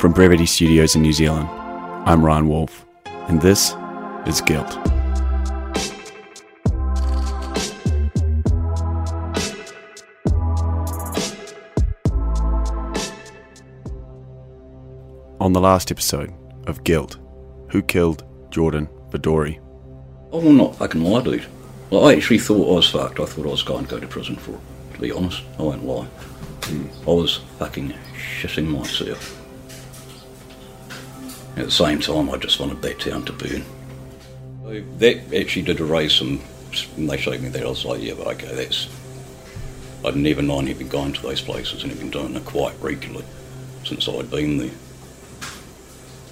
From Brevity Studios in New Zealand, I'm Ryan Wolf, and this is Guilt. On the last episode of Guilt, who killed Jordan Voudoris? Oh, I will not fucking lie, dude. Like, I actually thought I was fucked. I thought I was going to go to prison for it. To be honest, I won't lie. I was fucking shitting myself. At the same time, I just wanted that town to burn. So that actually did erase some. When they showed me that, I was like, yeah, but okay, that's. I'd never known he'd been going to those places and he'd been doing it quite regularly since I'd been there.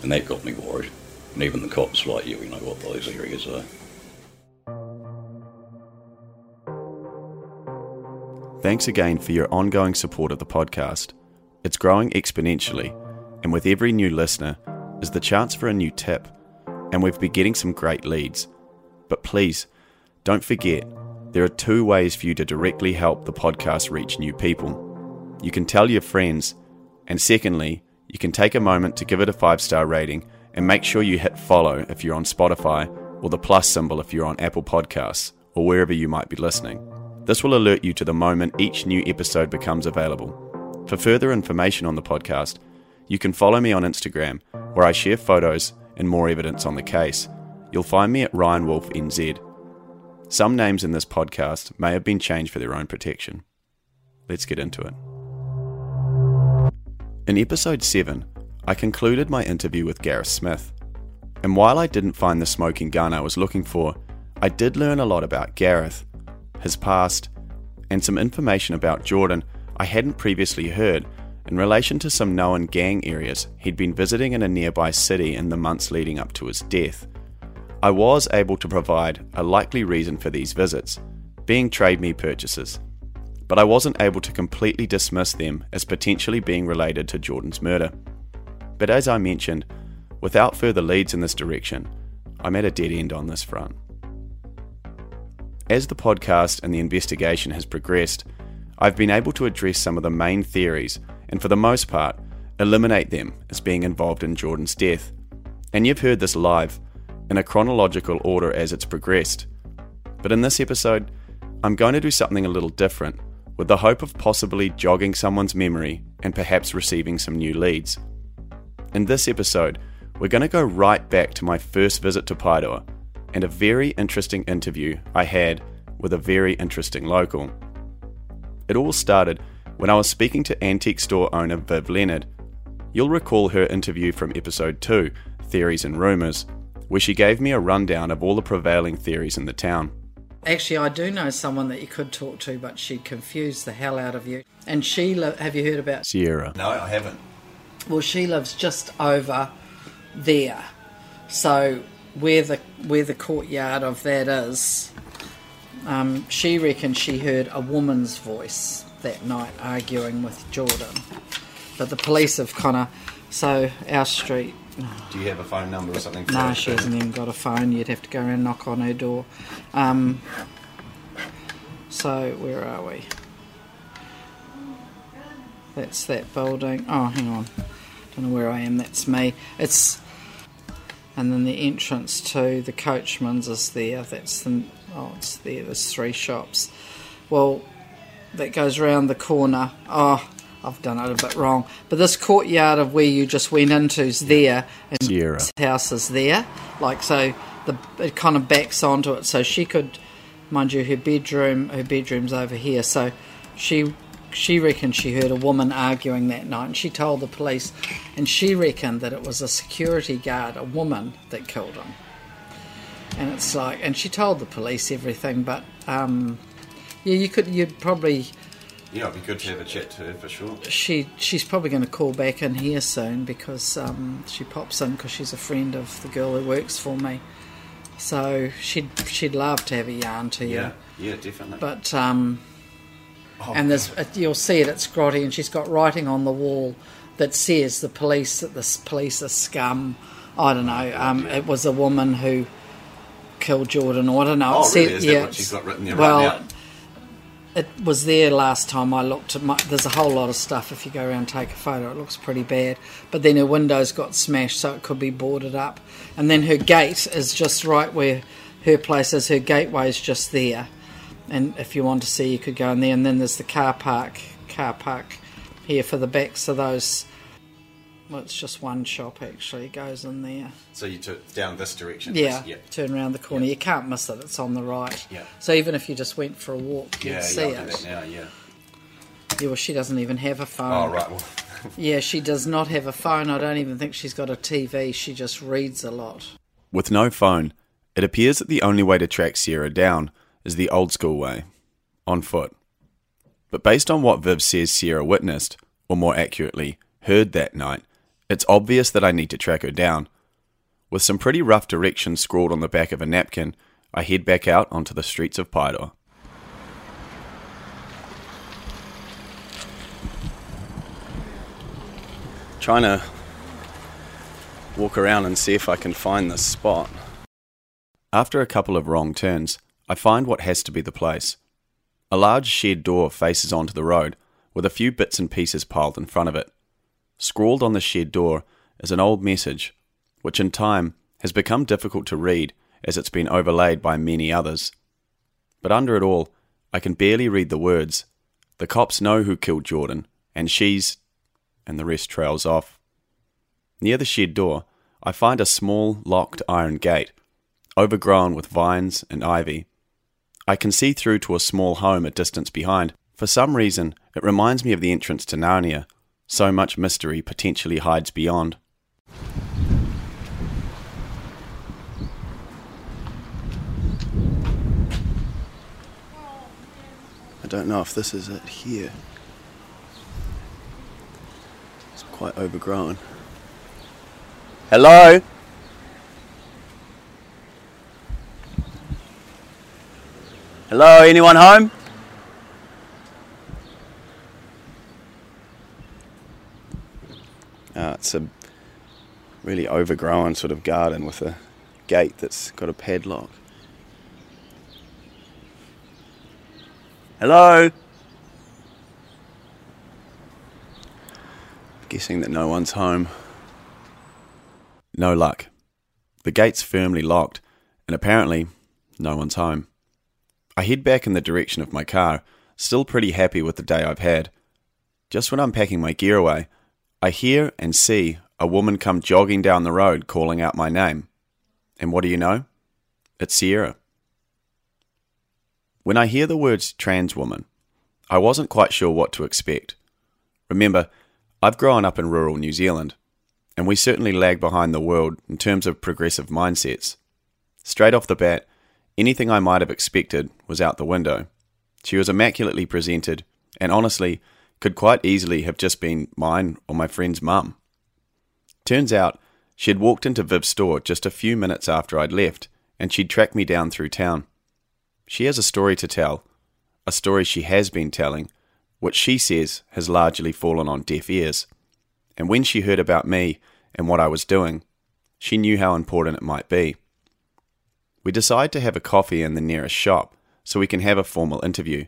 And that got me worried. And even the cops were like, yeah, we know what those areas are. Thanks again for your ongoing support of the podcast. It's growing exponentially, and with every new listener is the chance for a new tip. And we've been getting some great leads. But please, don't forget, there are two ways for you to directly help the podcast reach new people. You can tell your friends, and secondly, you can take a moment to give it a five star rating and make sure you hit follow if you're on Spotify or the plus symbol if you're on Apple Podcasts or wherever you might be listening. This will alert you to the moment each new episode becomes available. For further information on the podcast, you can follow me on Instagram, where I share photos and more evidence on the case. You'll find me at Ryan Wolf NZ. Some names in this podcast may have been changed for their own protection. Let's get into it. In episode 7, I concluded my interview with Gareth Smith. And while I didn't find the smoking gun I was looking for, I did learn a lot about Gareth, his past, and some information about Jordan I hadn't previously heard in relation to some known gang areas he'd been visiting in a nearby city in the months leading up to his death. I was able to provide a likely reason for these visits, being TradeMe purchases, but I wasn't able to completely dismiss them as potentially being related to Jordan's murder. But as I mentioned, without further leads in this direction, I'm at a dead end on this front. As the podcast and the investigation has progressed, I've been able to address some of the main theories and, for the most part, eliminate them as being involved in Jordan's death. And you've heard this live, in a chronological order as it's progressed. But in this episode, I'm going to do something a little different, with the hope of possibly jogging someone's memory and perhaps receiving some new leads. In this episode, we're going to go right back to my first visit to Paeroa and a very interesting interview I had with a very interesting local. It all started when I was speaking to antique store owner Viv Leonard. You'll recall her interview from episode 2, Theories and Rumours, where she gave me a rundown of all the prevailing theories in the town. Actually, I do know someone that you could talk to, but she'd confuse the hell out of you. And she, li- have you heard about? Sierra. No, I haven't. Well, she lives just over there. So where the where the courtyard of that is, um, she reckons she heard a woman's voice that night arguing with Jordan. But the police have kind of so our street. Do you have a phone number or something? No, she hasn't even got a phone. You'd have to go around and knock on her door. Um, so where are we? That's that building. Oh, hang on. Don't know where I am. That's me. It's and then the entrance to the coachman's is there. That's the oh, it's there. There's three shops. Well, that goes round the corner. Oh, I've done it a bit wrong. But this courtyard of where you just went into is there, and Sierra. house is there. Like so, the it kind of backs onto it, so she could, mind you, her bedroom, her bedroom's over here. So she she reckoned she heard a woman arguing that night, and she told the police, and she reckoned that it was a security guard, a woman, that killed him. And it's like, and she told the police everything, but um, yeah, you could, you'd probably Yeah, it'd be good to have a chat to her for sure. she she's probably going to call back in here soon because um, she pops in because she's a friend of the girl who works for me. So she'd she'd love to have a yarn to you. Yeah, yeah, definitely. But um, Oh, and there's you'll see it. It's grotty, and she's got writing on the wall that says the police that the police are scum. I don't know. Um, it was a woman who killed Jordan. Or I don't know. Oh, It said- really? Is that yeah, what she's got written there right well, now? It was there last time I looked at my, there's a whole lot of stuff. If you go around take a photo it looks pretty bad. But then her windows got smashed so it could be boarded up. And then her gate is just right where her place is. Her gateway is just there. And if you want to see you could go in there. And then there's the car park car park here for the backs of those well it's just one shop actually it goes in there So you took down this direction. yeah, yeah. turn around the corner you can't miss it it's on the right Yeah. so even if you just went for a walk you'd Yeah, see yeah, I'll do it that now, yeah. yeah, well, she doesn't even have a phone. Oh, right. Well, Yeah, she does not have a phone. I don't even think she's got a TV. She just reads a lot. With no phone, it appears that the only way to track Sierra down is the old school way on foot. But based on what Viv says Sierra witnessed, or more accurately, heard that night, it's obvious that I need to track her down. With some pretty rough directions scrawled on the back of a napkin, I head back out onto the streets of Paeroa. Trying to walk around and see if I can find this spot. After a couple of wrong turns, I find what has to be the place. A large shed door faces onto the road, with a few bits and pieces piled in front of it. Scrawled on the shed door is an old message, which in time has become difficult to read as it's been overlaid by many others. But under it all, I can barely read the words. The cops know who killed Jordan, and she's. and the rest trails off. Near the shed door, I find a small, locked iron gate, overgrown with vines and ivy. I can see through to a small home a distance behind. For some reason, it reminds me of the entrance to Narnia. So much mystery potentially hides beyond. I don't know if this is it here. It's quite overgrown. Hello? Hello, anyone home? Ah, it's a really overgrown sort of garden with a gate that's got a padlock. Hello? Guessing that no one's home. No luck. The gate's firmly locked, and apparently, no one's home. I head back in the direction of my car, still pretty happy with the day I've had. Just when I'm packing my gear away, I hear and see a woman come jogging down the road calling out my name. And what do you know? It's Sierra. When I hear the words trans woman, I wasn't quite sure what to expect. Remember, I've grown up in rural New Zealand, and we certainly lag behind the world in terms of progressive mindsets. Straight off the bat, anything I might have expected was out the window. She was immaculately presented, and honestly, could quite easily have just been mine or my friend's mum. Turns out, she had walked into Viv's store just a few minutes after I'd left, and she'd tracked me down through town. She has a story to tell, a story she has been telling, which she says has largely fallen on deaf ears. And when she heard about me and what I was doing, she knew how important it might be. We decide to have a coffee in the nearest shop so we can have a formal interview.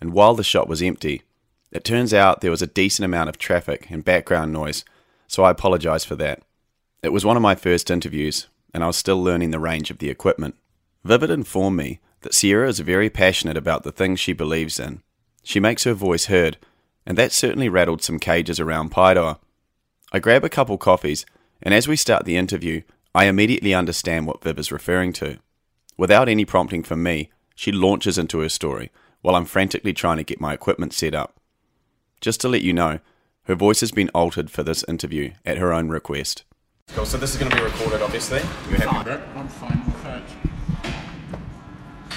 And while the shop was empty, it turns out there was a decent amount of traffic and background noise, so I apologise for that. It was one of my first interviews, and I was still learning the range of the equipment. Vivid informed me that Sierra is very passionate about the things she believes in. She makes her voice heard, and that certainly rattled some cages around Paeroa. I grab a couple coffees, and as we start the interview, I immediately understand what Viv is referring to. Without any prompting from me, she launches into her story while I'm frantically trying to get my equipment set up. Just to let you know, her voice has been altered for this interview at her own request. Cool. So this is going to be recorded, obviously. You happy with that? I'm fine with that.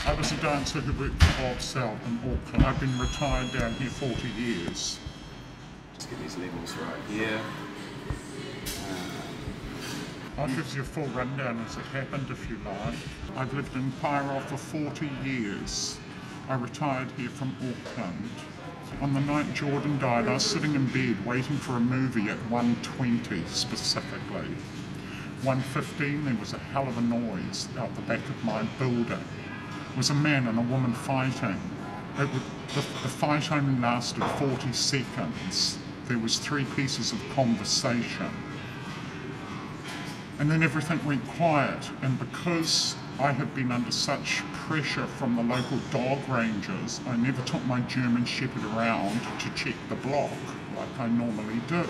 I was a dancer who worked for Bob Sell in Auckland. I've been retired down here 40 years. Let's get these levels right here. Uh, I'll give you a full rundown as it happened if you like. I've lived in Paeroa for 40 years. I retired here from Auckland. On the night Jordan died, I was sitting in bed waiting for a movie at 1.20 specifically. 1.15 there was a hell of a noise out the back of my building. It was a man and a woman fighting. Would, the, the fight only lasted 40 seconds. There was three pieces of conversation. And then everything went quiet. And because I had been under such pressure from the local dog rangers, I never took my German Shepherd around to check the block like I normally do.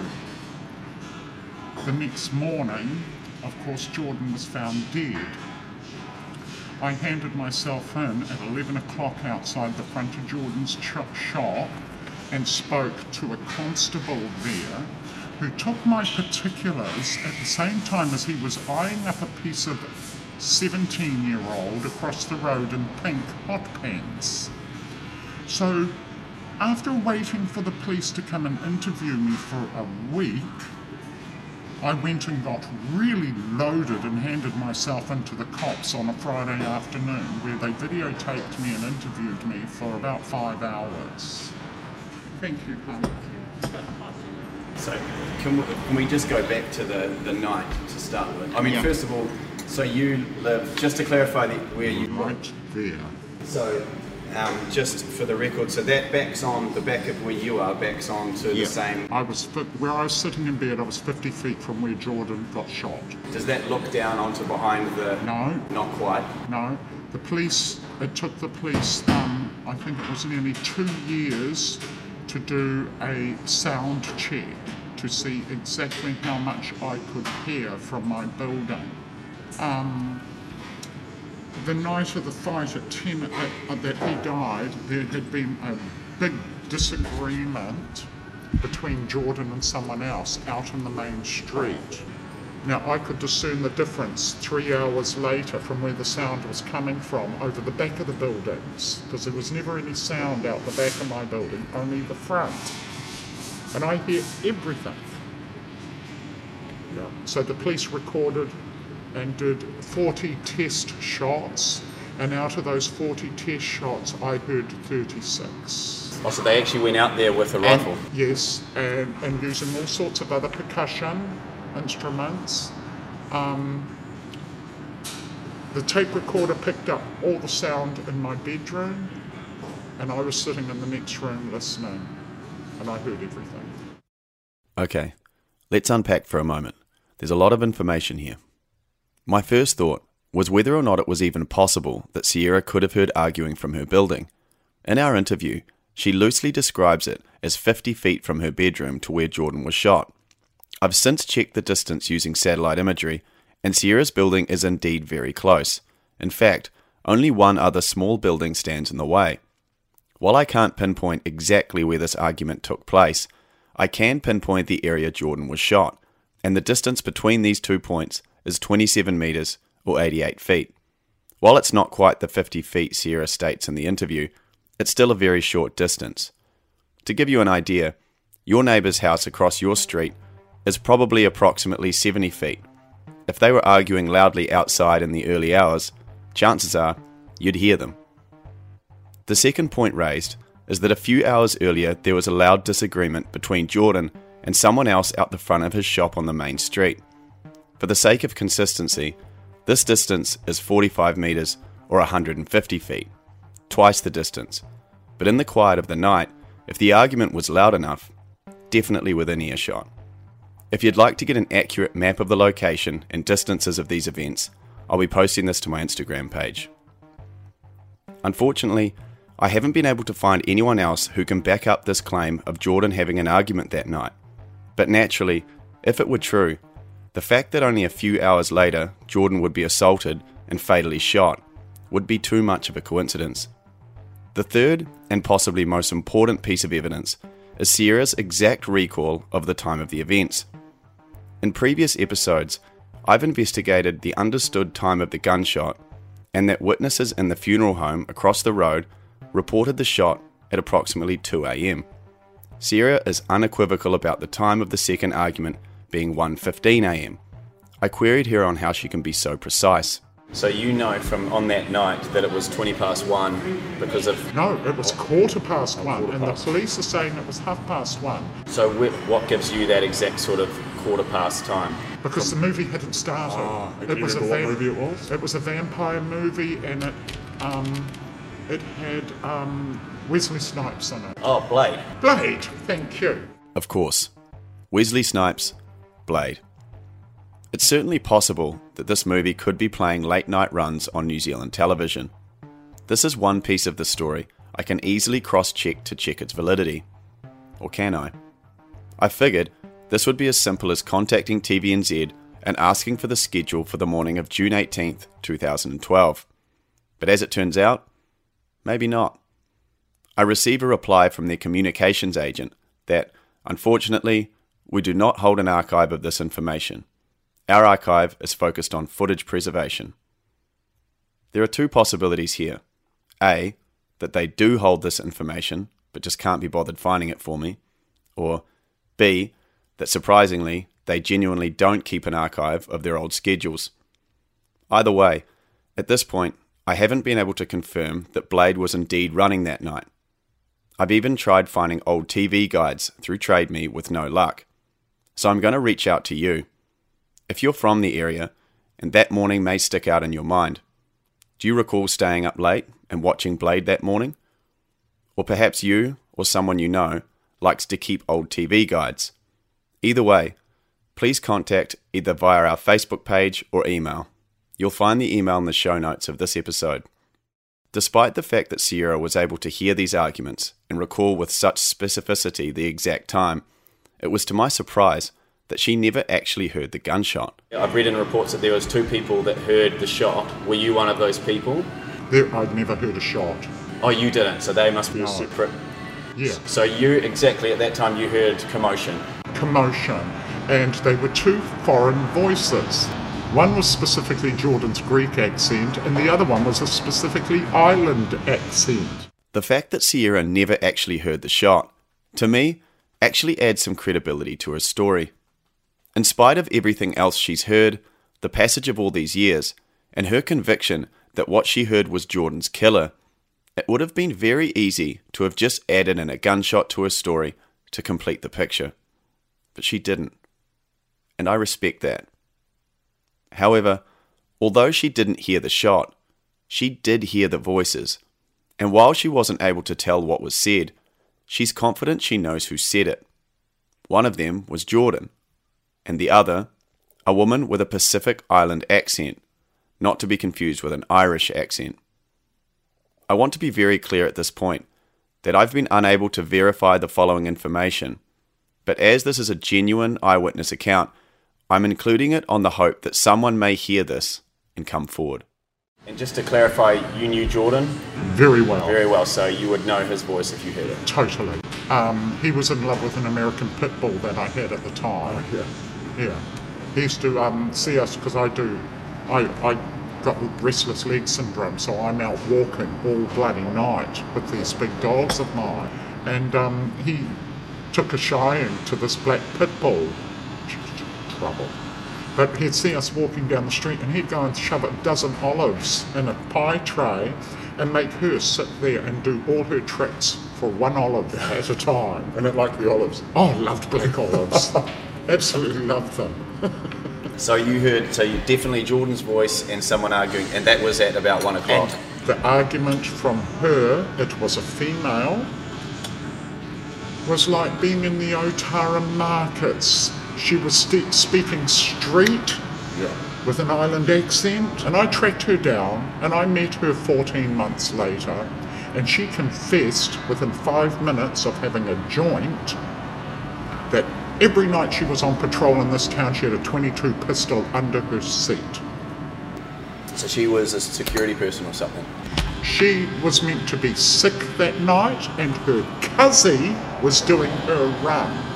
The next morning, of course, Jordan was found dead. I handed myself in at 11 o'clock outside the front of Jordan's shop and spoke to a constable there who took my particulars at the same time as he was eyeing up a piece of 17 year old across the road in pink hot pants. So, after waiting for the police to come and interview me for a week, I went and got really loaded and handed myself into the cops on a Friday afternoon where they videotaped me and interviewed me for about five hours. Thank you, Pam. So can we, can we just go back to the, the night to start with? I mean, Yeah. first of all, so you live, just to clarify the, where you Right there. So, um, just for the record, so that backs on, the back of where you are backs on to the same, I was fi- where I was sitting in bed. I was 50 feet from where Jordan got shot. does that look down onto behind the... No, Not quite. no. The police. It took the police. Um, I think it was nearly two years to do a sound check to see exactly how much I could hear from my building. Um, the night of the fight at 10 uh, uh, that he died, there had been a big disagreement between Jordan and someone else out in the main street. Now, I could discern the difference three hours later from where the sound was coming from over the back of the buildings, because there was never any sound out the back of my building, only the front. And I hear everything. Yeah. So the police recorded and did 40 test shots, and out of those 40 test shots, I heard 36. Oh, so they actually went out there with a rifle? Yes, and, and using all sorts of other percussion instruments. Um, the tape recorder picked up all the sound in my bedroom, and I was sitting in the next room listening, and I heard everything. Okay, let's unpack for a moment. There's a lot of information here. My first thought was whether or not it was even possible that Sierra could have heard arguing from her building. In our interview, she loosely describes it as 50 feet from her bedroom to where Jordan was shot. I've since checked the distance using satellite imagery, and Sierra's building is indeed very close. In fact, only one other small building stands in the way. While I can't pinpoint exactly where this argument took place, I can pinpoint the area Jordan was shot, and the distance between these two points is 27 metres or 88 feet. While it's not quite the 50 feet Sierra states in the interview, it's still a very short distance. To give you an idea, your neighbour's house across your street is probably approximately 70 feet. If they were arguing loudly outside in the early hours, chances are you'd hear them. The second point raised is that a few hours earlier there was a loud disagreement between Jordan and someone else out the front of his shop on the main street. For the sake of consistency, this distance is 45 metres or 150 feet, twice the distance. But in the quiet of the night, if the argument was loud enough, definitely within earshot. If you'd like to get an accurate map of the location and distances of these events, I'll be posting this to my Instagram page. Unfortunately, I haven't been able to find anyone else who can back up this claim of Jordan having an argument that night. But naturally, if it were true, the fact that only a few hours later Jordan would be assaulted and fatally shot would be too much of a coincidence. The third, and possibly most important piece of evidence, is Sierra's exact recall of the time of the events. In previous episodes, I've investigated the understood time of the gunshot and that witnesses in the funeral home across the road reported the shot at approximately 2 am. Sierra is unequivocal about the time of the second argument being 1:15 am. I queried her on how she can be so precise. So you know from on that night that it was 20 past one because of. No, it was quarter past one, and the police are saying it was half past one. So what gives you that exact sort of quarter past time? Because the movie hadn't started. Ah, it was a remember what movie it was? It was a vampire movie, and it um, it had um, Wesley Snipes in it. Oh, Blade. Blade, thank you. Of course, Wesley Snipes, Blade. It's certainly possible that this movie could be playing late night runs on New Zealand television. This is one piece of the story I can easily cross check to check its validity. Or can I? I figured this would be as simple as contacting TVNZ and asking for the schedule for the morning of June 18th, 2012. But as it turns out, maybe not. I receive a reply from their communications agent that, unfortunately, we do not hold an archive of this information. Our archive is focused on footage preservation. There are two possibilities here. A, that they do hold this information, but just can't be bothered finding it for me. Or B, that surprisingly, they genuinely don't keep an archive of their old schedules. Either way, at this point, I haven't been able to confirm that Blade was indeed running that night. I've even tried finding old TV guides through TradeMe with no luck. So I'm going to reach out to you. If you're from the area, and that morning may stick out in your mind, do you recall staying up late and watching Blade that morning? Or perhaps you, or someone you know, likes to keep old TV guides. Either way, please contact either via our Facebook page or email. You'll find the email in the show notes of this episode. Despite the fact that Sierra was able to hear these arguments and recall with such specificity the exact time, it was to my surprise that she never actually heard the gunshot. I've read in reports that there was two people that heard the shot. Were you one of those people? There, I'd never heard a shot. Oh, you didn't. So they must be No. separate. Yeah, So you exactly at that time you heard commotion. commotion, and they were two foreign voices. One was specifically Jordan's Greek accent, and the other one was a specifically island accent. The fact that Sierra never actually heard the shot, to me, actually adds some credibility to her story. In spite of everything else she's heard, the passage of all these years, and her conviction that what she heard was Jordan's killer, it would have been very easy to have just added in a gunshot to her story to complete the picture. But she didn't. And I respect that. However, although she didn't hear the shot, she did hear the voices. And while she wasn't able to tell what was said, she's confident she knows who said it. One of them was Jordan, and the other, a woman with a Pacific Island accent, not to be confused with an Irish accent. I want to be very clear at this point that I've been unable to verify the following information, but as this is a genuine eyewitness account, I'm including it on the hope that someone may hear this and come forward. And just to clarify, you knew Jordan Very well. very well, so you would know his voice if you heard it. Totally. Um, he was in love with an American pit bull that I had at the time. Yeah. Yeah. He used to um, see us because I do. I, I got restless leg syndrome, so I'm out walking all bloody night with these big dogs of mine. And um, he took a shying to this black pit bull. Trouble. But he'd see us walking down the street and he'd go and shove a dozen olives in a pie tray and make her sit there and do all her tricks for one olive at a time. And it liked the olives. Oh, loved black olives. Absolutely loved them. So you heard, so you definitely Jordan's voice and someone arguing, and that was at about one o'clock. And the argument from her, it was a female, was like being in the Otara markets she was st- speaking street with an island accent, and I tracked her down and I met her 14 months later, and she confessed within five minutes of having a joint that every night she was on patrol in this town, she had a 22 pistol under her seat. So she was a security person or something. She was meant to be sick that night, and her cousin was doing her run.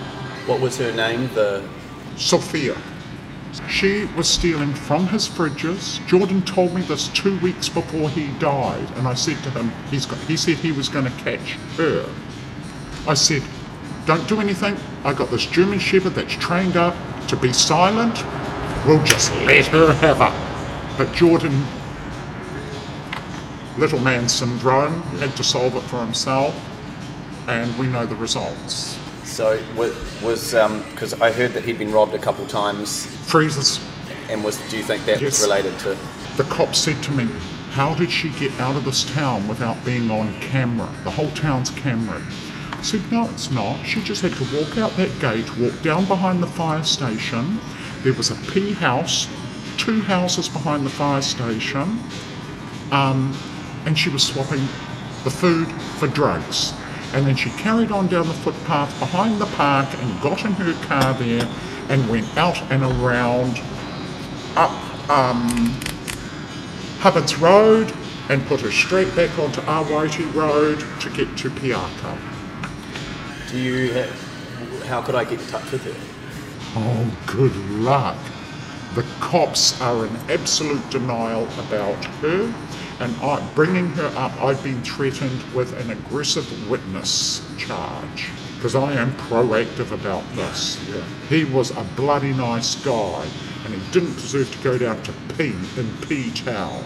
What was her name? The Sophia. She was stealing from his fridges. Jordan told me this two weeks before he died, and I said to him, he's got, he said he was going to catch her. I said, don't do anything. I got this German Shepherd that's trained up to be silent. We'll just let her have her. But Jordan, little man syndrome, had to solve it for himself, and we know the results. So wa- was because I heard that he'd been robbed a couple times, Freezes. and was do you think that Yes. was related to? The cop said to me, How did she get out of this town without being on camera? The whole town's camera. I said, No, it's not. She just had to walk out that gate, walk down behind the fire station. There was a a P house, two houses behind the fire station, um, and she was swapping the food for drugs. And then she carried on down the footpath behind the park and got in her car there and went out and around up um, Hubbard's Road and put her straight back onto Awaiti Road to get to Piako. Do you? Have, how could I get in touch with her? Oh, good luck. The cops are in absolute denial about her, and I, bringing her up, I've been threatened with an aggressive witness charge because I am proactive about this. He was a bloody nice guy, and he didn't deserve to go down to P in P Town.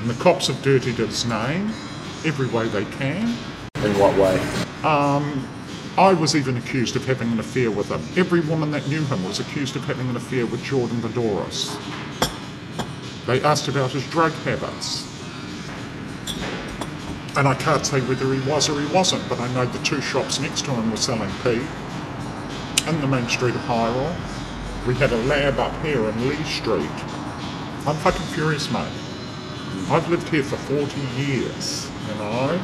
And the cops have dirtied his name every way they can. In what way? Um, I was even accused of having an affair with him. Every woman that knew him was accused of having an affair with Jordan Voudoris. They asked about his drug habits. And I can't say whether he was or he wasn't, but I know the two shops next to him were selling P in the main street of Paeroa. We had a lab up here in Lee Street. I'm fucking furious, mate. I've lived here for 40 years, you know?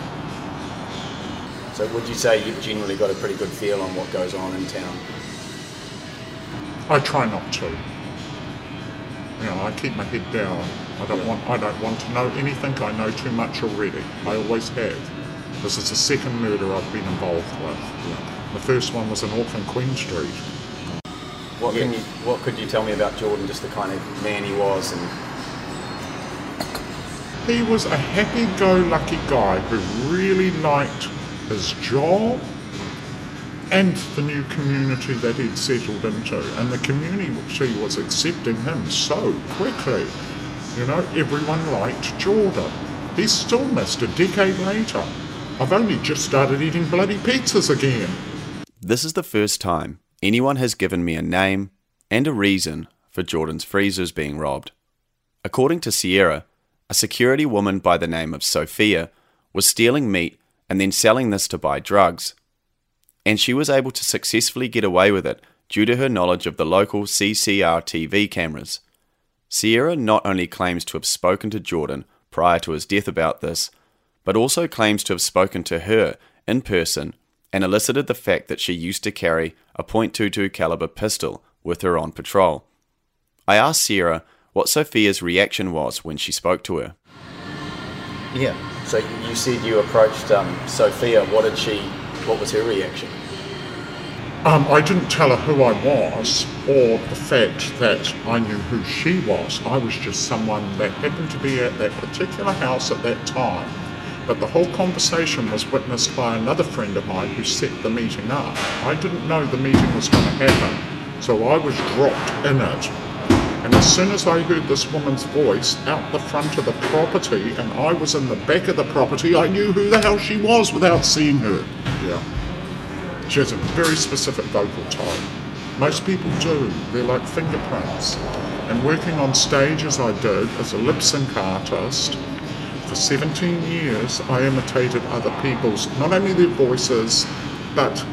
So would you say you've generally got a pretty good feel on what goes on in town? I try not to. You know, I keep my head down. I don't want I don't want to know anything. I know too much already. I always have. This is the second murder I've been involved with. The first one was in Auckland Queen Street. What can you? What could you tell me about Jordan? Just the kind of man he was, and He was a happy-go-lucky guy who really liked his job and the new community that he'd settled into. And the community was accepting him so quickly. You know, everyone liked Jordan. He's still missed a decade later. I've only just started eating bloody pizzas again. This is the first time anyone has given me a name and a reason for Jordan's freezers being robbed. According to Sierra, a security woman by the name of Sophia was stealing meat and then selling this to buy drugs. And she was able to successfully get away with it due to her knowledge of the local CCTV cameras. Sierra not only claims to have spoken to Jordan prior to his death about this, but also claims to have spoken to her in person and elicited the fact that she used to carry a .22 caliber pistol with her on patrol. I asked Sierra what Sophia's reaction was when she spoke to her. yeah. So you said you approached um, Sophia. What did she? What was her reaction? Um, I didn't tell her who I was or the fact that I knew who she was. I was just someone that happened to be at that particular house at that time. But the whole conversation was witnessed by another friend of mine who set the meeting up. I didn't know the meeting was going to happen, so I was dropped in it. And as soon as I heard this woman's voice out the front of the property and I was in the back of the property, I knew who the hell she was without seeing her. Yeah. She has a very specific vocal tone. Most people do. They're like fingerprints. And working on stage as I did as a lip sync artist, for 17 years I imitated other people's, not only their voices, but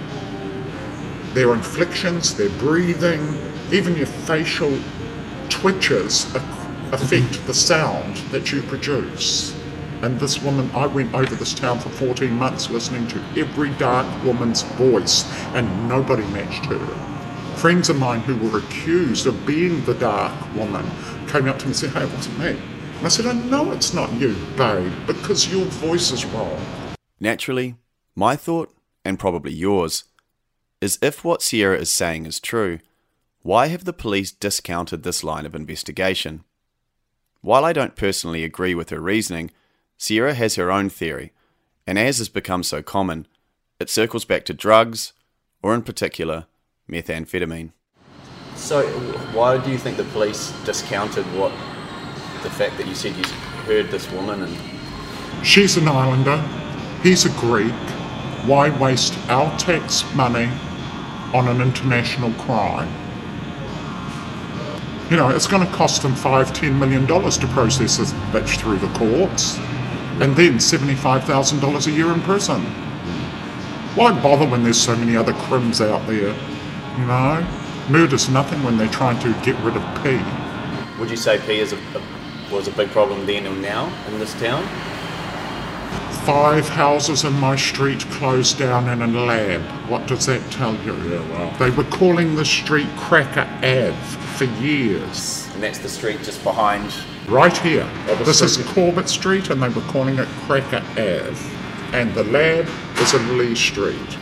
their inflections, their breathing, even your facial twitches affect the sound that you produce. And this woman, I went over this town for 14 months listening to every dark woman's voice, and nobody matched her. Friends of mine who were accused of being the dark woman came up to me and said, Hey, it wasn't me. And I said, I know it's not you, babe, because your voice is wrong. Naturally, my thought, and probably yours, is if what Sierra is saying is true, why have the police discounted this line of investigation? While I don't personally agree with her reasoning, Sierra has her own theory, and as has become so common, it circles back to drugs, or in particular, methamphetamine. So, why do you think the police discounted what the fact that you said you heard this woman and? She's an islander. He's a Greek. Why waste our tax money on an international crime? You know, it's going to cost them five, ten million dollars to process this bitch through the courts and then $75,000 a year in prison. Why bother when there's so many other crims out there? You know? Murder's nothing when they're trying to get rid of P. Would you say P is a, a, was a big problem then and now in this town? Five houses in my street closed down in a lab. What does that tell you? Yeah, well. They were calling the street Cracker Ave for years. And that's the street just behind right here. This is Corbett Street, and they were calling it Cracker Ave. And the lab is in Lee Street.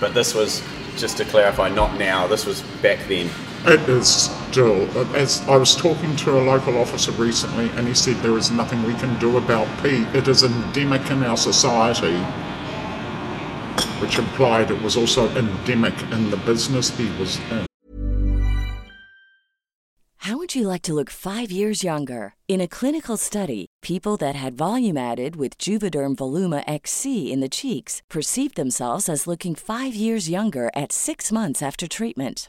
But this was, just to clarify, not now, this was back then. It is still. As I was talking to a local officer recently, and he said there is nothing we can do about P. It is endemic in our society, which implied it was also endemic in the business he was in. How would you like to look five years younger? In a clinical study, people that had volume added with Juvederm Voluma XC in the cheeks perceived themselves as looking five years younger at six months after treatment.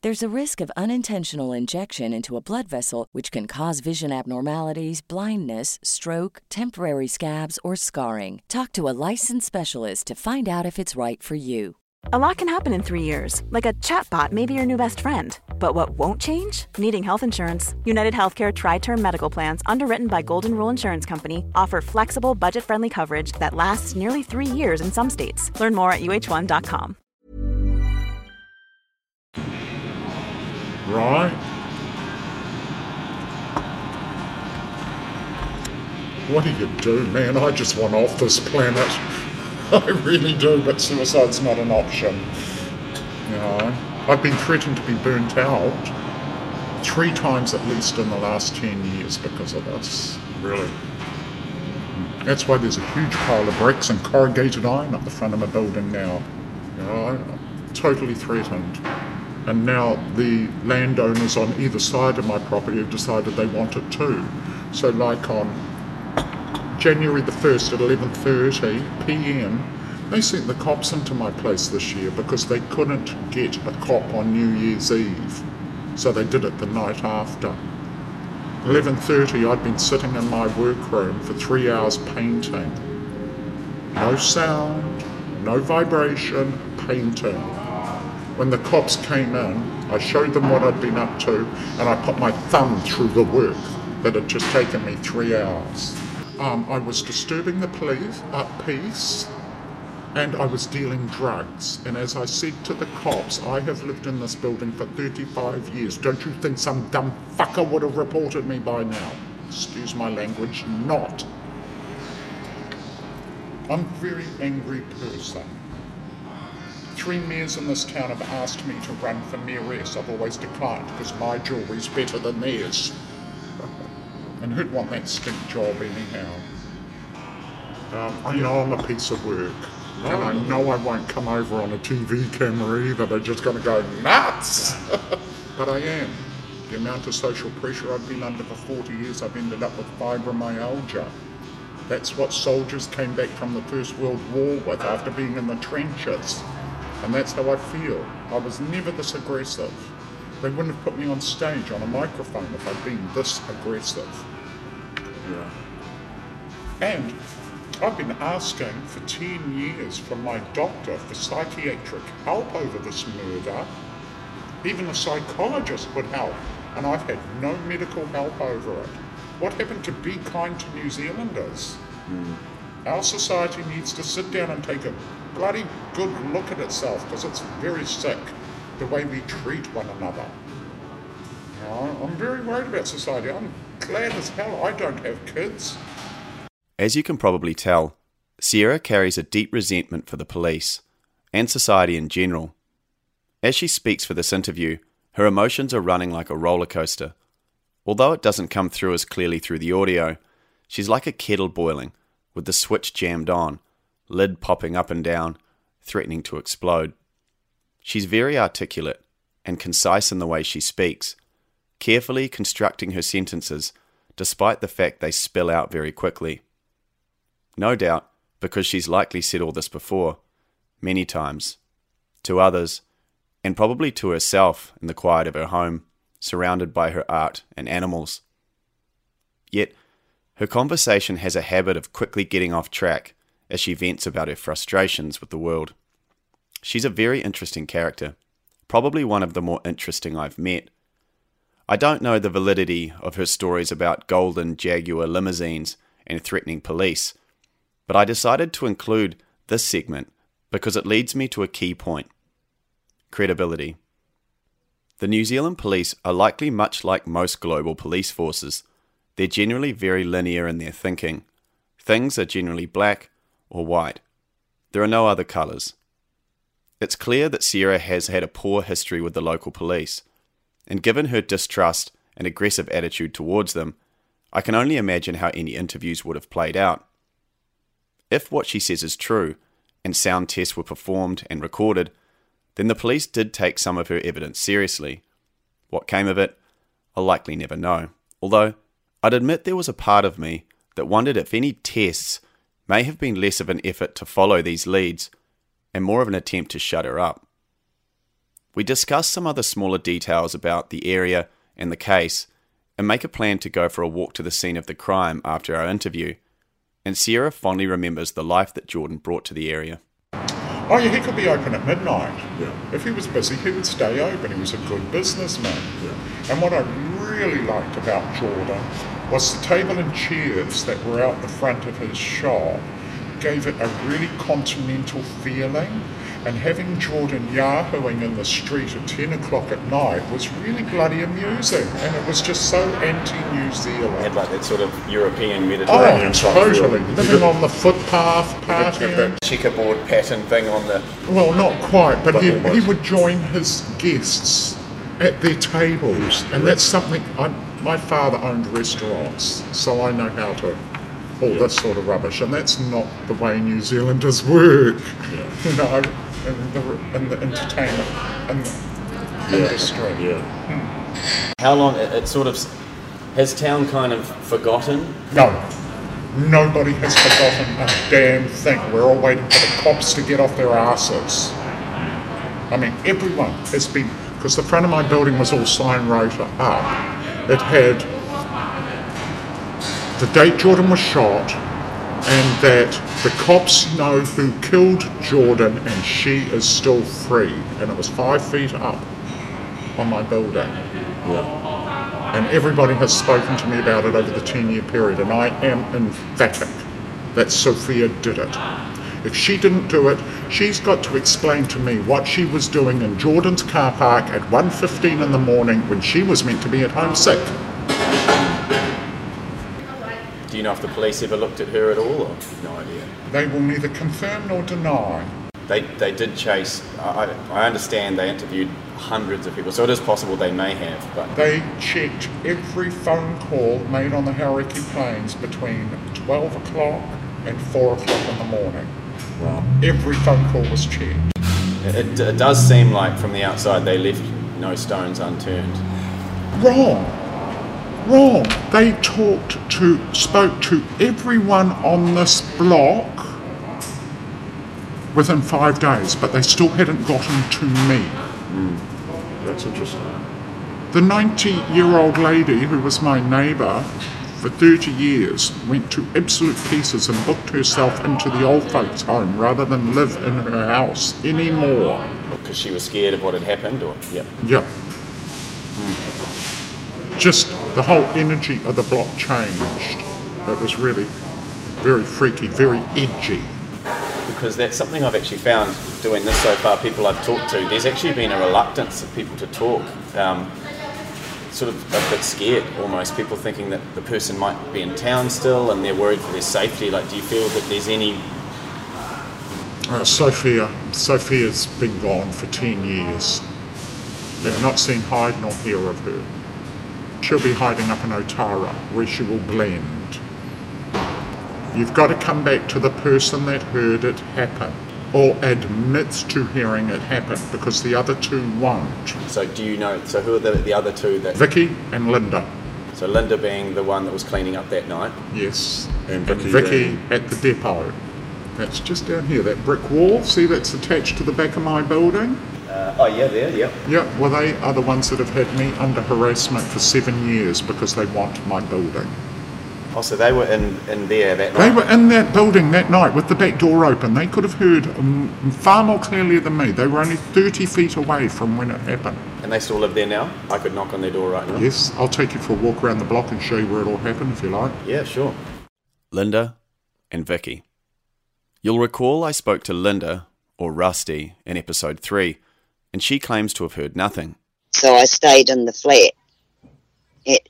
There's a risk of unintentional injection into a blood vessel, which can cause vision abnormalities, blindness, stroke, temporary scabs, or scarring. Talk to a licensed specialist to find out if it's right for you. A lot can happen in three years, like a chatbot may be your new best friend. But what won't change? Needing health insurance. United Healthcare TriTerm Medical Plans, underwritten by Golden Rule Insurance Company, offer flexible, budget friendly coverage that lasts nearly three years in some states. Learn more at uh1.com. right? What do you do, man? I just want off this planet. I really do, but suicide's not an option. You know, I've been threatened to be burnt out three times at least in the last 10 years because of this. Really. That's why there's a huge pile of bricks and corrugated iron at the front of my building now. You know, totally threatened and now the landowners on either side of my property have decided they want it too. So like on January the 1st at 11.30 p.m. they sent the cops into my place this year because they couldn't get a cop on New Year's Eve. So they did it the night after. 11.30 I'd been sitting in my workroom for three hours painting. No sound, no vibration, painting. When the cops came in, I showed them what I'd been up to, and I put my thumb through the work that had just taken me three hours. Um, I was disturbing the police, uh, peace, and I was dealing drugs. And as I said to the cops, I have lived in this building for 35 years. Don't you think some dumb fucker would have reported me by now? Excuse my language, not. I'm a very angry person. Three mayors in this town have asked me to run for mayoress. I've always declined because my jewellery's better than theirs. and who'd want that stink job anyhow? Um, I know I'm a piece of work. And I know I won't come over on a TV camera either. They're just going to go nuts. but I am. The amount of social pressure I've been under for 40 years, I've ended up with fibromyalgia. That's what soldiers came back from the First World War with after being in the trenches. And that's how I feel. I was never this aggressive. They wouldn't have put me on stage on a microphone if I'd been this aggressive. Yeah. And I've been asking for 10 years from my doctor for psychiatric help over this murder. Even a psychologist would help, and I've had no medical help over it. What happened to be kind to New Zealanders? Hmm. Our society needs to sit down and take a bloody good look at itself because it's very sick the way we treat one another. You know, I'm very worried about society. I'm glad as hell I don't have kids. As you can probably tell, Sierra carries a deep resentment for the police and society in general. As she speaks for this interview, her emotions are running like a roller coaster. Although it doesn't come through as clearly through the audio, she's like a kettle boiling, with the switch jammed on, lid popping up and down, threatening to explode. She's very articulate and concise in the way she speaks, carefully constructing her sentences despite the fact they spill out very quickly. No doubt because she's likely said all this before, many times, to others, and probably to herself in the quiet of her home, surrounded by her art and animals. Yet, her conversation has a habit of quickly getting off track as she vents about her frustrations with the world. She's a very interesting character, probably one of the more interesting I've met. I don't know the validity of her stories about golden Jaguar limousines and threatening police, but I decided to include this segment because it leads me to a key point credibility. The New Zealand police are likely much like most global police forces. They're generally very linear in their thinking. Things are generally black or white. There are no other colours. It's clear that Sierra has had a poor history with the local police, and given her distrust and aggressive attitude towards them, I can only imagine how any interviews would have played out. If what she says is true, and sound tests were performed and recorded, then the police did take some of her evidence seriously. What came of it, I'll likely never know, although I'd admit there was a part of me that wondered if any tests may have been less of an effort to follow these leads and more of an attempt to shut her up. We discuss some other smaller details about the area and the case and make a plan to go for a walk to the scene of the crime after our interview. And Sierra fondly remembers the life that Jordan brought to the area. Oh, yeah, he could be open at midnight. Yeah. If he was busy, he would stay open. He was a good businessman. Yeah. And what I really liked about Jordan was the table and chairs that were out the front of his shop gave it a really continental feeling. And having Jordan yahooing in the street at 10 o'clock at night was really bloody amusing. And it was just so anti-New Zealand. Had like that sort of European Mediterranean Oh, totally. Living on the footpath, partying. that checkerboard pattern thing on the. Well, not quite, but But he, he would join his guests at their tables, and that's something. I, my father owned restaurants, so I know how to all this sort of rubbish, and that's not the way New Zealanders work. You know, in the, in the entertainment and the industry. Yeah. Hmm. How long? It, it sort of. Has town kind of forgotten? No, nobody has forgotten a damn thing. We're all waiting for the cops to get off their asses. I mean, everyone has been, because the front of my building was all sign wrote up. It had the date Jordan was shot and that the cops know who killed Jordan and she is still free. And it was five feet up on my building. Yeah. And everybody has spoken to me about it over the 10 year period, and I am emphatic that Sophia did it. If she didn't do it, she's got to explain to me what she was doing in Jordan's car park at 1.15 in the morning when she was meant to be at home sick. Do you know if the police ever looked at her at all? Or no idea. They will neither confirm nor deny. They, they did chase. I, I understand they interviewed hundreds of people, so it is possible they may have. But They checked every phone call made on the Hauraki Plains between 12 o'clock and 4 o'clock in the morning. Every phone call was checked. It, it does seem like from the outside they left no stones unturned. Wrong. Wrong. They talked to, spoke to everyone on this block within five days, but they still hadn't gotten to me. Hmm. That's interesting. The 90 year old lady who was my neighbour for 30 years went to absolute pieces and booked herself into the old folks' home rather than live in her house anymore. Because she was scared of what had happened, or yep. Yep. Just the whole energy of the block changed. It was really very freaky, very edgy. Because that's something I've actually found doing this so far. People I've talked to, there's actually been a reluctance of people to talk. Um, sort of a bit scared almost. People thinking that the person might be in town still and they're worried for their safety. Like, do you feel that there's any Uh, Sophia, Sophia's been gone for 10 years. They've not seen hide nor hear of her. She'll be hiding up in Otara, where she will blend. You've got to come back to the person that heard it happen, or admits to hearing it happen, because the other two won't. So do you know? So who are the, the other two that? Vicky and Linda. So Linda being the one that was cleaning up that night. Yes. And And Vicky Vicky at the depot. That's just down here, that brick wall. See that's attached to the back of my building? Uh, oh yeah, there, yeah. Yeah, well, they are the ones that have had me under harassment for seven years because they want my building. Oh, so they were in, in there that night? They were in that building that night with the back door open. They could have heard um, far more clearly than me. They were only 30 feet away from when it happened. And they still live there now. I could knock on their door right now. Yes, I'll take you for a walk around the block and show you where it all happened if you like. Yeah, sure. Linda and Vicky. You'll recall I spoke to Linda, or Rusty, in episode 3, and she claims to have heard nothing. So I stayed in the flat at,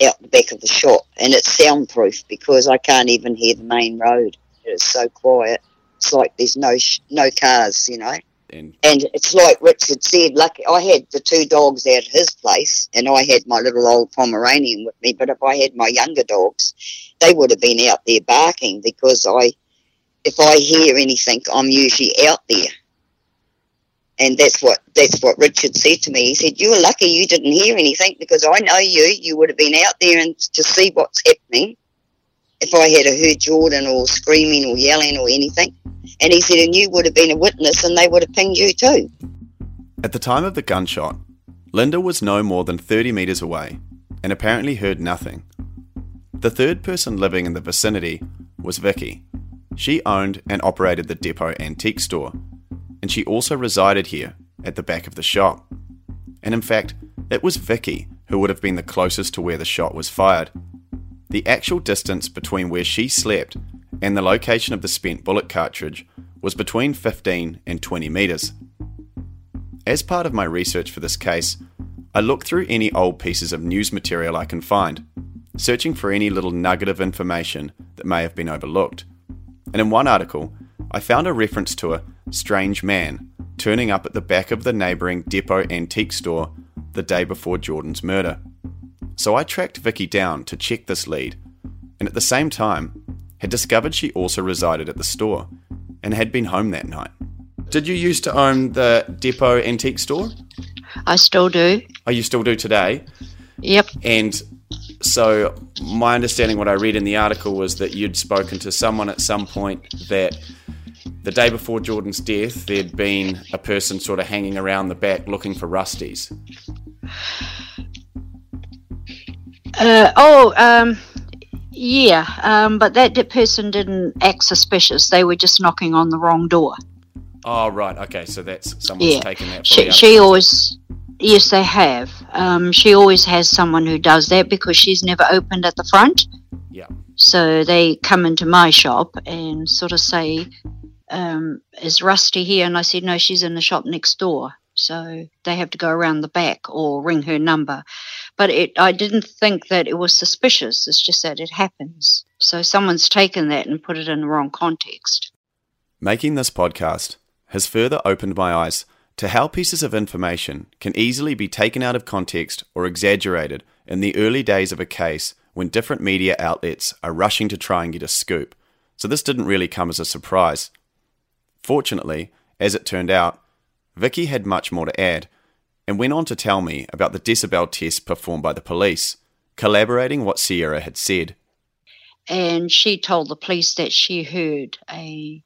out the back of the shop, and it's soundproof because I can't even hear the main road. It is so quiet. It's like there's no sh- no cars, you know. And And it's like Richard said. Lucky I had the two dogs at his place, and I had my little old Pomeranian with me. But if I had my younger dogs, they would have been out there barking because I, if I hear anything, I'm usually out there. And that's what that's what Richard said to me. He said, "You were lucky you didn't hear anything because I know you. You would have been out there and to see what's happening. If I had heard Jordan or screaming or yelling or anything." And he said, "And you would have been a witness, and they would have pinged you too." At the time of the gunshot, Linda was no more than 30 metres away and apparently heard nothing. The third person living in the vicinity was Vicky. She owned and operated the depot antique store, and she also resided here at the back of the shop. And in fact, it was Vicky who would have been the closest to where the shot was fired. The actual distance between where she slept and the location of the spent bullet cartridge was between 15 and 20 metres. As part of my research for this case, I looked through any old pieces of news material I can find, searching for any little nugget of information that may have been overlooked. And in one article, I found a reference to a strange man turning up at the back of the neighbouring depot antique store the day before Jordan's murder. So I tracked Vicky down to check this lead, and at the same time, had discovered she also resided at the store and had been home that night. Did you used to own the depot antique store? I still do. Oh, you still do today? Yep. And so, my understanding, what I read in the article was that you'd spoken to someone at some point that the day before Jordan's death, there'd been a person sort of hanging around the back looking for Rusties. Uh, oh, um, yeah, um, but that person didn't act suspicious. They were just knocking on the wrong door. Oh, right. Okay, so that's someone's Yeah. taken that. for She, she always, yes, they have. Um, she always has someone who does that because she's never opened at the front. Yeah. So they come into my shop and sort of say, um, Is Rusty here? And I said, No, she's in the shop next door. So they have to go around the back or ring her number. But it, I didn't think that it was suspicious. It's just that it happens. So someone's taken that and put it in the wrong context. Making this podcast has further opened my eyes to how pieces of information can easily be taken out of context or exaggerated in the early days of a case when different media outlets are rushing to try and get a scoop, so this didn't really come as a surprise. Fortunately, as it turned out, Vicky had much more to add and went on to tell me about the decibel test performed by the police, corroborating what Sierra had said. And she told the police that she heard a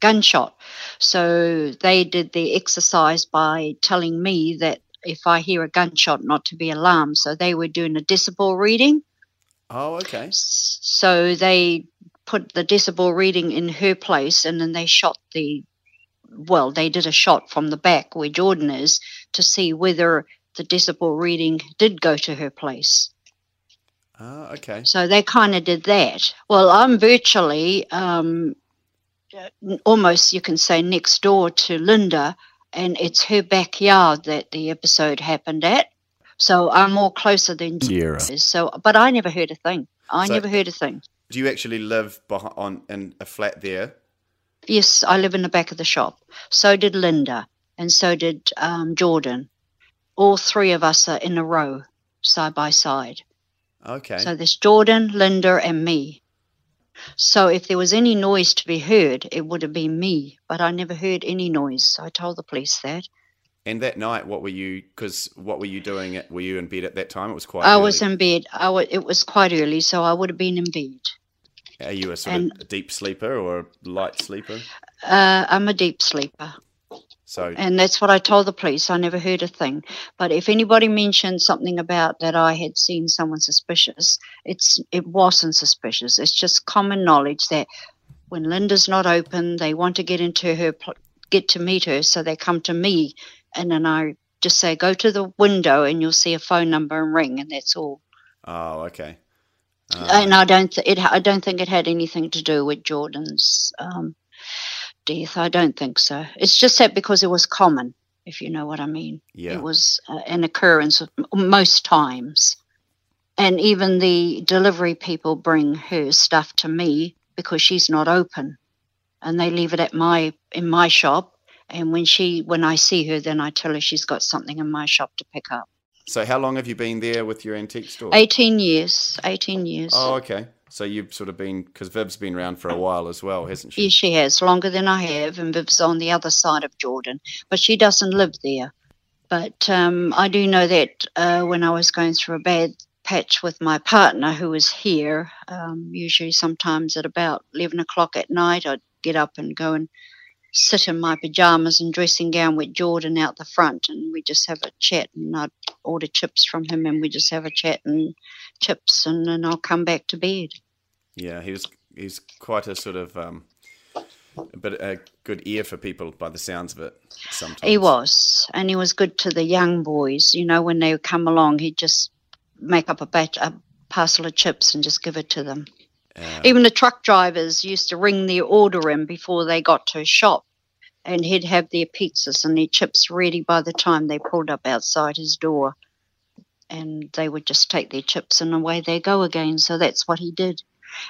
gunshot. So they did the exercise by telling me that if I hear a gunshot, not to be alarmed. So they were doing a decibel reading. Oh, okay. So they put the decibel reading in her place and then they shot the well, they did a shot from the back where Jordan is to see whether the decibel reading did go to her place. Ah, okay. So they kind of did that. Well, I'm virtually um, almost, you can say, next door to Linda, and it's her backyard that the episode happened at. So I'm more closer than Sierra. So, but I never heard a thing. I So- never heard a thing. Do you actually live behind, on in a flat there? Yes, I live in the back of the shop. So did Linda, and so did um, Jordan. All three of us are in a row, side by side. Okay. So there's Jordan, Linda, and me. So if there was any noise to be heard, it would have been me, but I never heard any noise. I told the police that. and that night, what were you? Because what were you doing? At, were you in bed at that time? It was quite. I early. was in bed. I wa- it was quite early, so I would have been in bed. Are you a sort and- of a deep sleeper or a light sleeper? Uh, I'm a deep sleeper. So And that's what I told the police. I never heard a thing. But if anybody mentioned something about that I had seen someone suspicious, it's it wasn't suspicious. It's just common knowledge that when Linda's not open, they want to get into her, get to meet her, so they come to me, and then I just say, go to the window, and you'll see a phone number and ring, and that's all. Oh, okay. And I don't, th- it, I don't think it had anything to do with Jordan's um, death. I don't think so. It's just that because it was common, if you know what I mean. Yeah. It was uh, an occurrence of- most times. And even the delivery people bring her stuff to me because she's not open. And they leave it at my in my shop. And when she when I see her then I tell her she's got something in my shop to pick up. So how long have you been there with your antique store? Eighteen years. Eighteen years. Oh, okay. So you've sort of been because Viv's been around for a while as well, hasn't she? Yes, she has, longer than I have, and Viv's on the other side of Jordan, but she doesn't live there. But um, I do know that uh, when I was going through a bad patch with my partner, who was here, um, usually sometimes at about 11 o'clock at night, I'd get up and go and sit in my pajamas and dressing gown with Jordan out the front, and we just have a chat, and I'd order chips from him, and we just have a chat and chips, and then I'll come back to bed. Yeah, he was he's quite a sort of um, but a good ear for people by the sounds of it. Sometimes He was, and he was good to the young boys. You know, when they would come along, he'd just make up a, bat- a parcel of chips and just give it to them. Yeah. Even the truck drivers used to ring their order in before they got to his shop, and he'd have their pizzas and their chips ready by the time they pulled up outside his door. And they would just take their chips and away they go again. So that's what he did.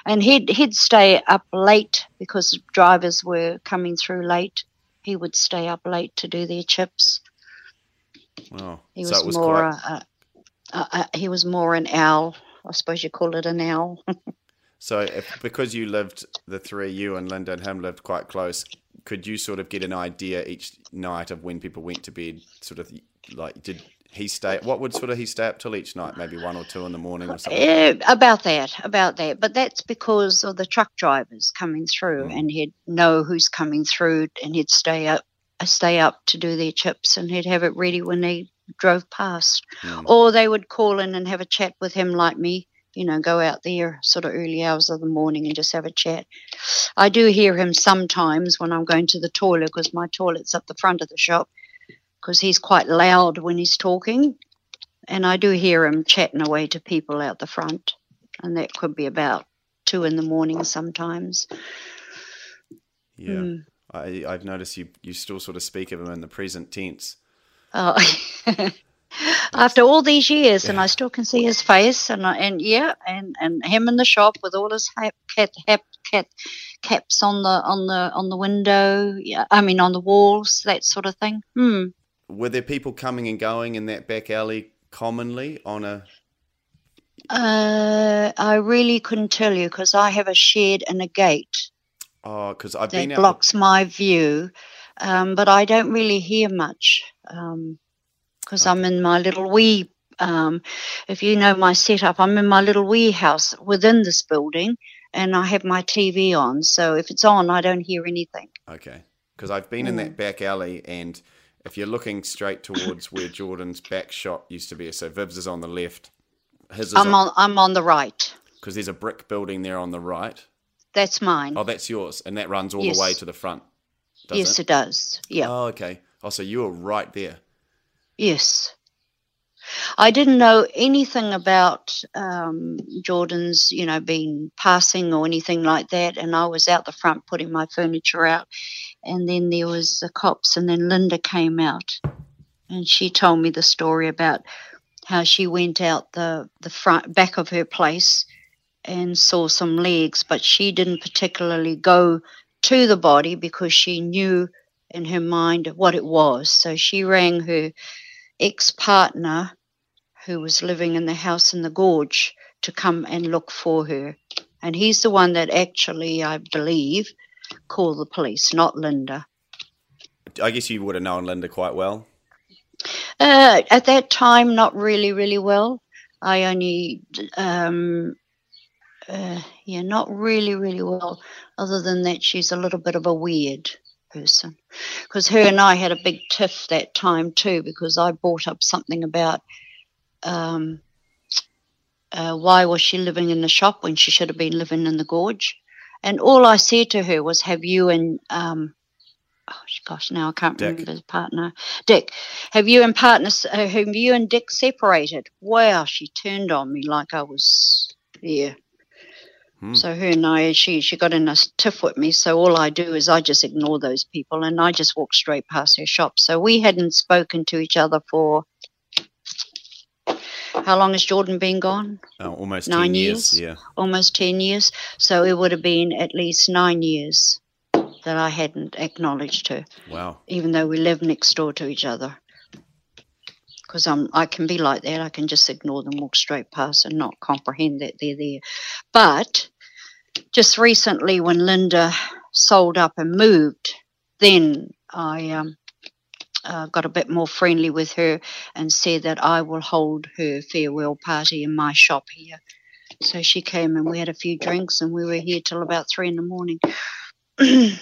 And he'd he'd stay up late because drivers were coming through late. He would stay up late to do their chips. Wow. He so was, was more quite. uh, uh, uh, he was more an owl. I suppose you call it an owl. So if, because you lived the three, you and Linda and him lived quite close, could you sort of get an idea each night of when people went to bed? Sort of like did he stay? What would sort of he stay up till each night? Maybe one or two in the morning or something. About that, about that. But that's because of the truck drivers coming through, Mm. and he'd know who's coming through, and he'd stay up, stay up to do their chips, and he'd have it ready when they drove past. Mm. Or they would call in and have a chat with him, like me. You know, go out there sort of early hours of the morning and just have a chat. I do hear him sometimes when I'm going to the toilet because my toilet's up the front of the shop because he's quite loud when he's talking. And I do hear him chatting away to people out the front. And that could be about two in the morning sometimes. Yeah. Mm. I, I've noticed you, you still sort of speak of him in the present tense. Oh. After all these years, and I still can see his face, and I, and yeah, and, and him in the shop with all his hat, cat, hat, caps on the on the on the window. Yeah, I mean on the walls, that sort of thing. Hmm. Were there people coming and going in that back alley commonly on a. Uh, I really couldn't tell you because I have a shed and a gate, Oh, because I've that been out. blocks my view. Um, but I don't really hear much because I'm in my little wee. Um, if you know my setup, I'm in my little wee house within this building, and I have my TV on. So if it's on, I don't hear anything. Okay, because I've been in Mm. that back alley, and if you're looking straight towards where Jordan's back shot used to be, so Viv's is on the left. His is I'm on. I'm on the right. because there's a brick building there on the right. That's mine. Oh, that's yours, and that runs all Yes. the way to the front. yes, it? it does. Yeah. Oh, okay. Oh, so you were right there. Yes. I didn't know anything about um, Jordan's, you know, being passing or anything like that. And I was out the front putting my furniture out. And then there was the cops, and then Linda came out, and she told me the story about how she went out the the front back of her place and saw some legs, but she didn't particularly go to the body because she knew in her mind what it was. So she rang her ex partner who was living in the house in the gorge to come and look for her. And he's the one that actually, I believe, called the police, not Linda. I guess you would have known Linda quite well. Uh, at that time, not really, really well. I only, um, uh, yeah, not really, really well. Other than that, she's a little bit of a weird person. Because her and I had a big tiff that time too, because I brought up something about um, uh, why was she living in the shop when she should have been living in the gorge. And all I said to her was, "Have you and um, oh gosh, now I can't Dick. remember his partner, Dick. Have you and partners? Uh, have you and Dick separated?" Wow, she turned on me like I was yeah. Hmm. So her and I, she she got in a tiff with me. So all I do is I just ignore those people and I just walk straight past her shop. So we hadn't spoken to each other for how long has Jordan been gone? Oh, almost Nine 10 years. years? Yeah. Almost ten years. So it would have been at least nine years that I hadn't acknowledged her, Wow. even though we live next door to each other. Because I'm, I can be like that. I can just ignore them, walk straight past, and not comprehend that they're there. But just recently, when Linda sold up and moved, then I um, uh, got a bit more friendly with her and said that I will hold her farewell party in my shop here. So she came and we had a few drinks and we were here till about three in the morning.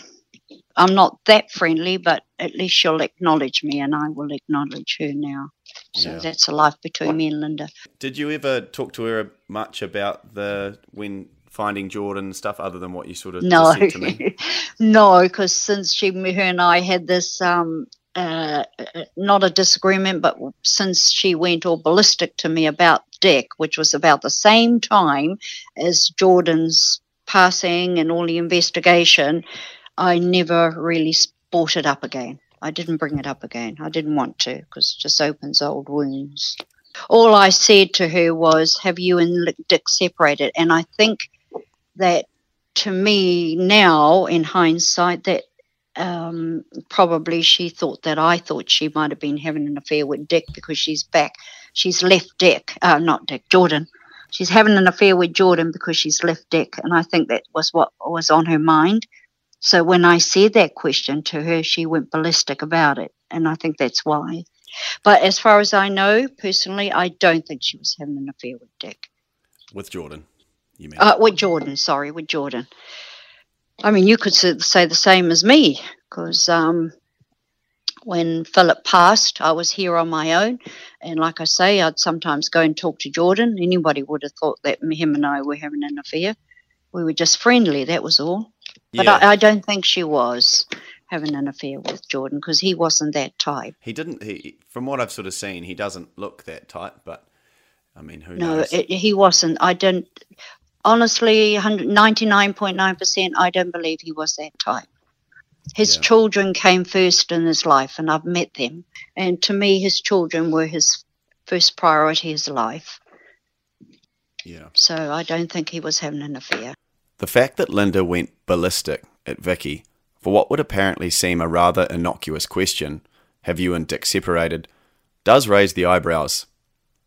I'm not that friendly, but at least she'll acknowledge me and I will acknowledge her now. So Yeah. that's a life between me and Linda. Did you ever talk to her much about the when finding Jordan and stuff other than what you sort of No, just said to me? no, because since she, her and I had this, um, uh, uh, not a disagreement, but since she went all ballistic to me about Dick, which was about the same time as Jordan's passing and all the investigation, I never really brought it up again. I didn't bring it up again. I didn't want to because it just opens old wounds. All I said to her was, Have you and Dick separated? And I think that to me now, in hindsight, that um, probably she thought that I thought she might have been having an affair with Dick because she's back. She's left Dick, uh, not Dick, Jordan. She's having an affair with Jordan because she's left Dick. And I think that was what was on her mind. So when I said that question to her, she went ballistic about it. And I think that's why. But as far as I know, personally, I don't think she was having an affair with Dick. With Jordan, you mean? Uh, with Jordan, sorry, with Jordan. I mean, you could say the same as me, because um, when Philip passed, I was here on my own. And like I say, I'd sometimes go and talk to Jordan. Anybody would have thought that him and I were having an affair. We were just friendly, that was all. But Yeah. I, I don't think she was having an affair with Jordan, because he wasn't that type. He didn't. He, from what I've sort of seen, he doesn't look that type. But I mean, who No, knows? it, he wasn't. I don't. Honestly, ninety nine point nine percent. I don't believe he was that type. His Yeah. children came first in his life, and I've met them. And to me, his children were his first priority, his life. yeah. So I don't think he was having an affair. The fact that Linda went ballistic at Vicky for what would apparently seem a rather innocuous question, have you and Dick separated, does raise the eyebrows,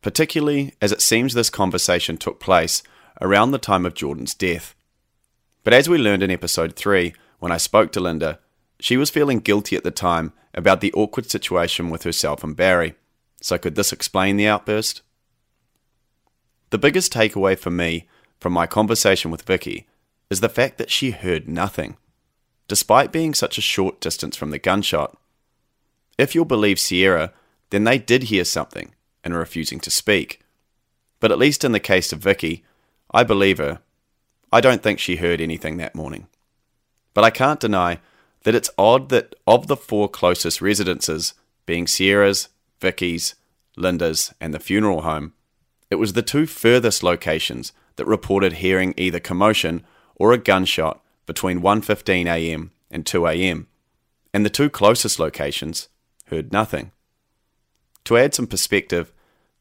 particularly as it seems this conversation took place around the time of Jordan's death. But as we learned in episode 3, when I spoke to Linda, she was feeling guilty at the time about the awkward situation with herself and Barry. So, could this explain the outburst? The biggest takeaway for me from my conversation with Vicky is the fact that she heard nothing, despite being such a short distance from the gunshot. If you'll believe Sierra, then they did hear something and are refusing to speak. But at least in the case of Vicky, I believe her. I don't think she heard anything that morning. But I can't deny that it's odd that of the four closest residences, being Sierra's, Vicky's, Linda's, and the funeral home, it was the two furthest locations that reported hearing either commotion or a gunshot between 1:15 a.m. and 2 a.m. And the two closest locations heard nothing. To add some perspective,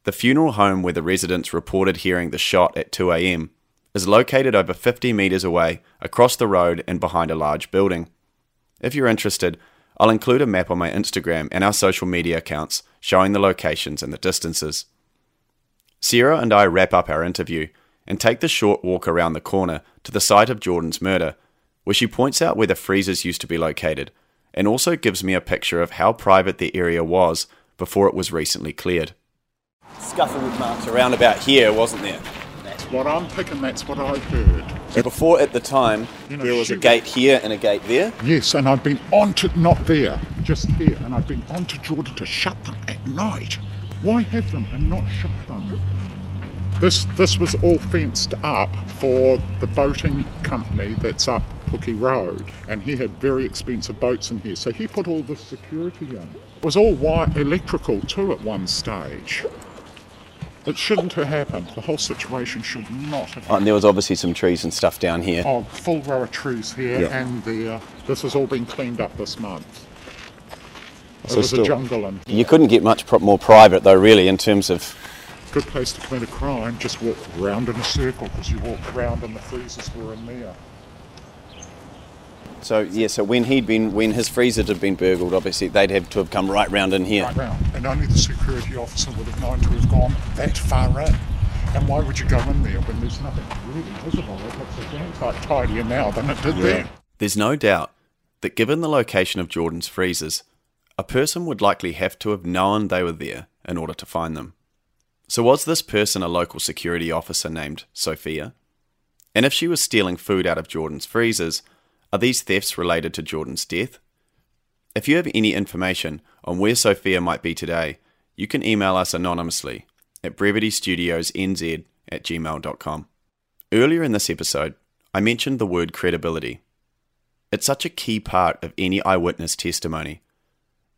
the funeral home where the residents reported hearing the shot at 2 a.m. is located over 50 metres away across the road and behind a large building. If you're interested, I'll include a map on my Instagram and our social media accounts showing the locations and the distances. Sierra and I wrap up our interview and take the short walk around the corner to the site of Jordan's murder, where she points out where the freezers used to be located and also gives me a picture of how private the area was before it was recently cleared. Scufflewood marks around about here, wasn't there? That's what I'm picking, that's what I've heard. And before at the time, You know, there was a she- gate here and a gate there. Yes, and I've been on to, not there, just here, and I've been on to Jordan to shut them at night. Why have them and not shut them? This, this was all fenced up for the boating company that's up Pookie Road, and he had very expensive boats in here, so he put all this security in. It was all wire electrical too at one stage. It shouldn't have happened. The whole situation should not have Oh, and there was obviously some trees and stuff down here. Oh, full row of trees here Yeah. and there. This has all been cleaned up this month. It was still- a jungle and You couldn't get much more private though, really, in terms of. Good place to commit a crime. Just walk round in a circle because you walk round and the freezers were in there. So yeah, so when he'd been, when his freezers had been burgled, obviously they'd have to have come right round in here. Right round. And only the security officer would have known to have gone that far in. And why would you go in there when there's nothing really visible? It looks a damn sight tidier now than it did then. There's no doubt that given the location of Jordan's freezers, a person would likely have to have known they were there in order to find them. So was this person a local security officer named Sophia? And if she was stealing food out of Jordan's freezers, are these thefts related to Jordan's death? If you have any information on where Sophia might be today, you can email us anonymously at brevitystudiosnz at gmail.com. Earlier in this episode, I mentioned the word credibility. It's such a key part of any eyewitness testimony.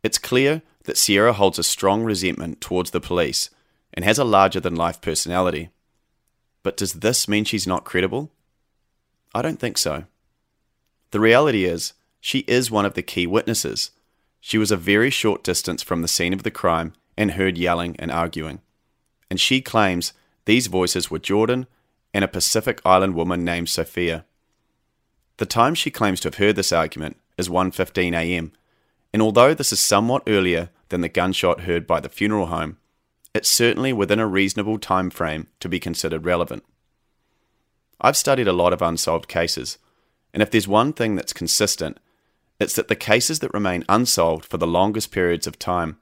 It's clear that Sierra holds a strong resentment towards the police and has a larger than life personality. But does this mean she's not credible? I don't think so. The reality is, she is one of the key witnesses. She was a very short distance from the scene of the crime and heard yelling and arguing. And she claims these voices were Jordan and a Pacific Island woman named Sophia. The time she claims to have heard this argument is 1:15 a.m. And although this is somewhat earlier than the gunshot heard by the funeral home, it's certainly within a reasonable time frame to be considered relevant. I've studied a lot of unsolved cases, and if there's one thing that's consistent, it's that the cases that remain unsolved for the longest periods of time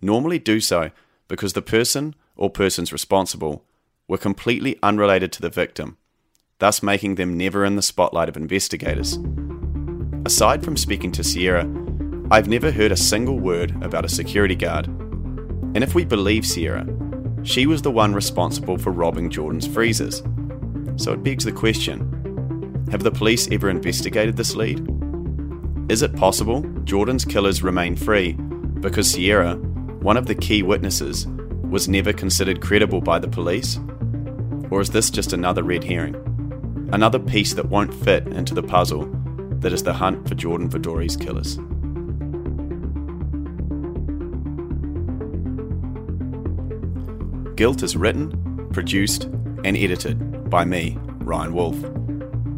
normally do so because the person or persons responsible were completely unrelated to the victim, thus making them never in the spotlight of investigators. Aside from speaking to Sierra, I've never heard a single word about a security guard. And if we believe Sierra, she was the one responsible for robbing Jordan's freezers. So it begs the question have the police ever investigated this lead? Is it possible Jordan's killers remain free because Sierra, one of the key witnesses, was never considered credible by the police? Or is this just another red herring? Another piece that won't fit into the puzzle that is the hunt for Jordan Voudoris' killers. Guilt is written, produced, and edited by me, Ryan Wolf.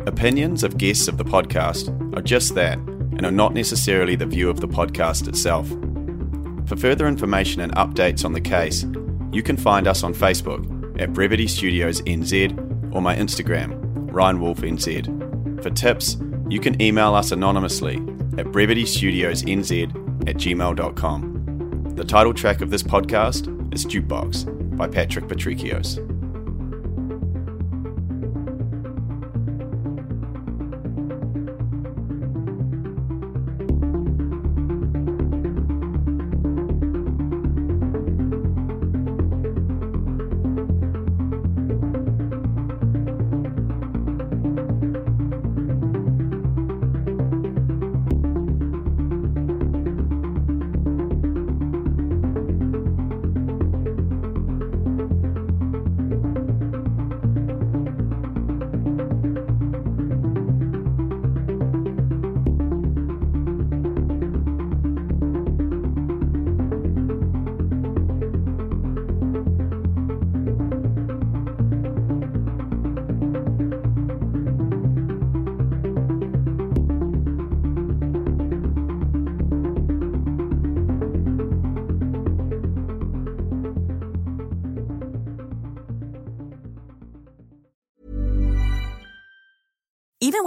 Opinions of guests of the podcast are just that and are not necessarily the view of the podcast itself. For further information and updates on the case, you can find us on Facebook at Brevity Studios NZ or my Instagram, Ryan Wolf NZ, for tips you can email us anonymously at brevitystudiosnz at gmail.com. The title track of this podcast is Jukebox by Patrik Patrikious.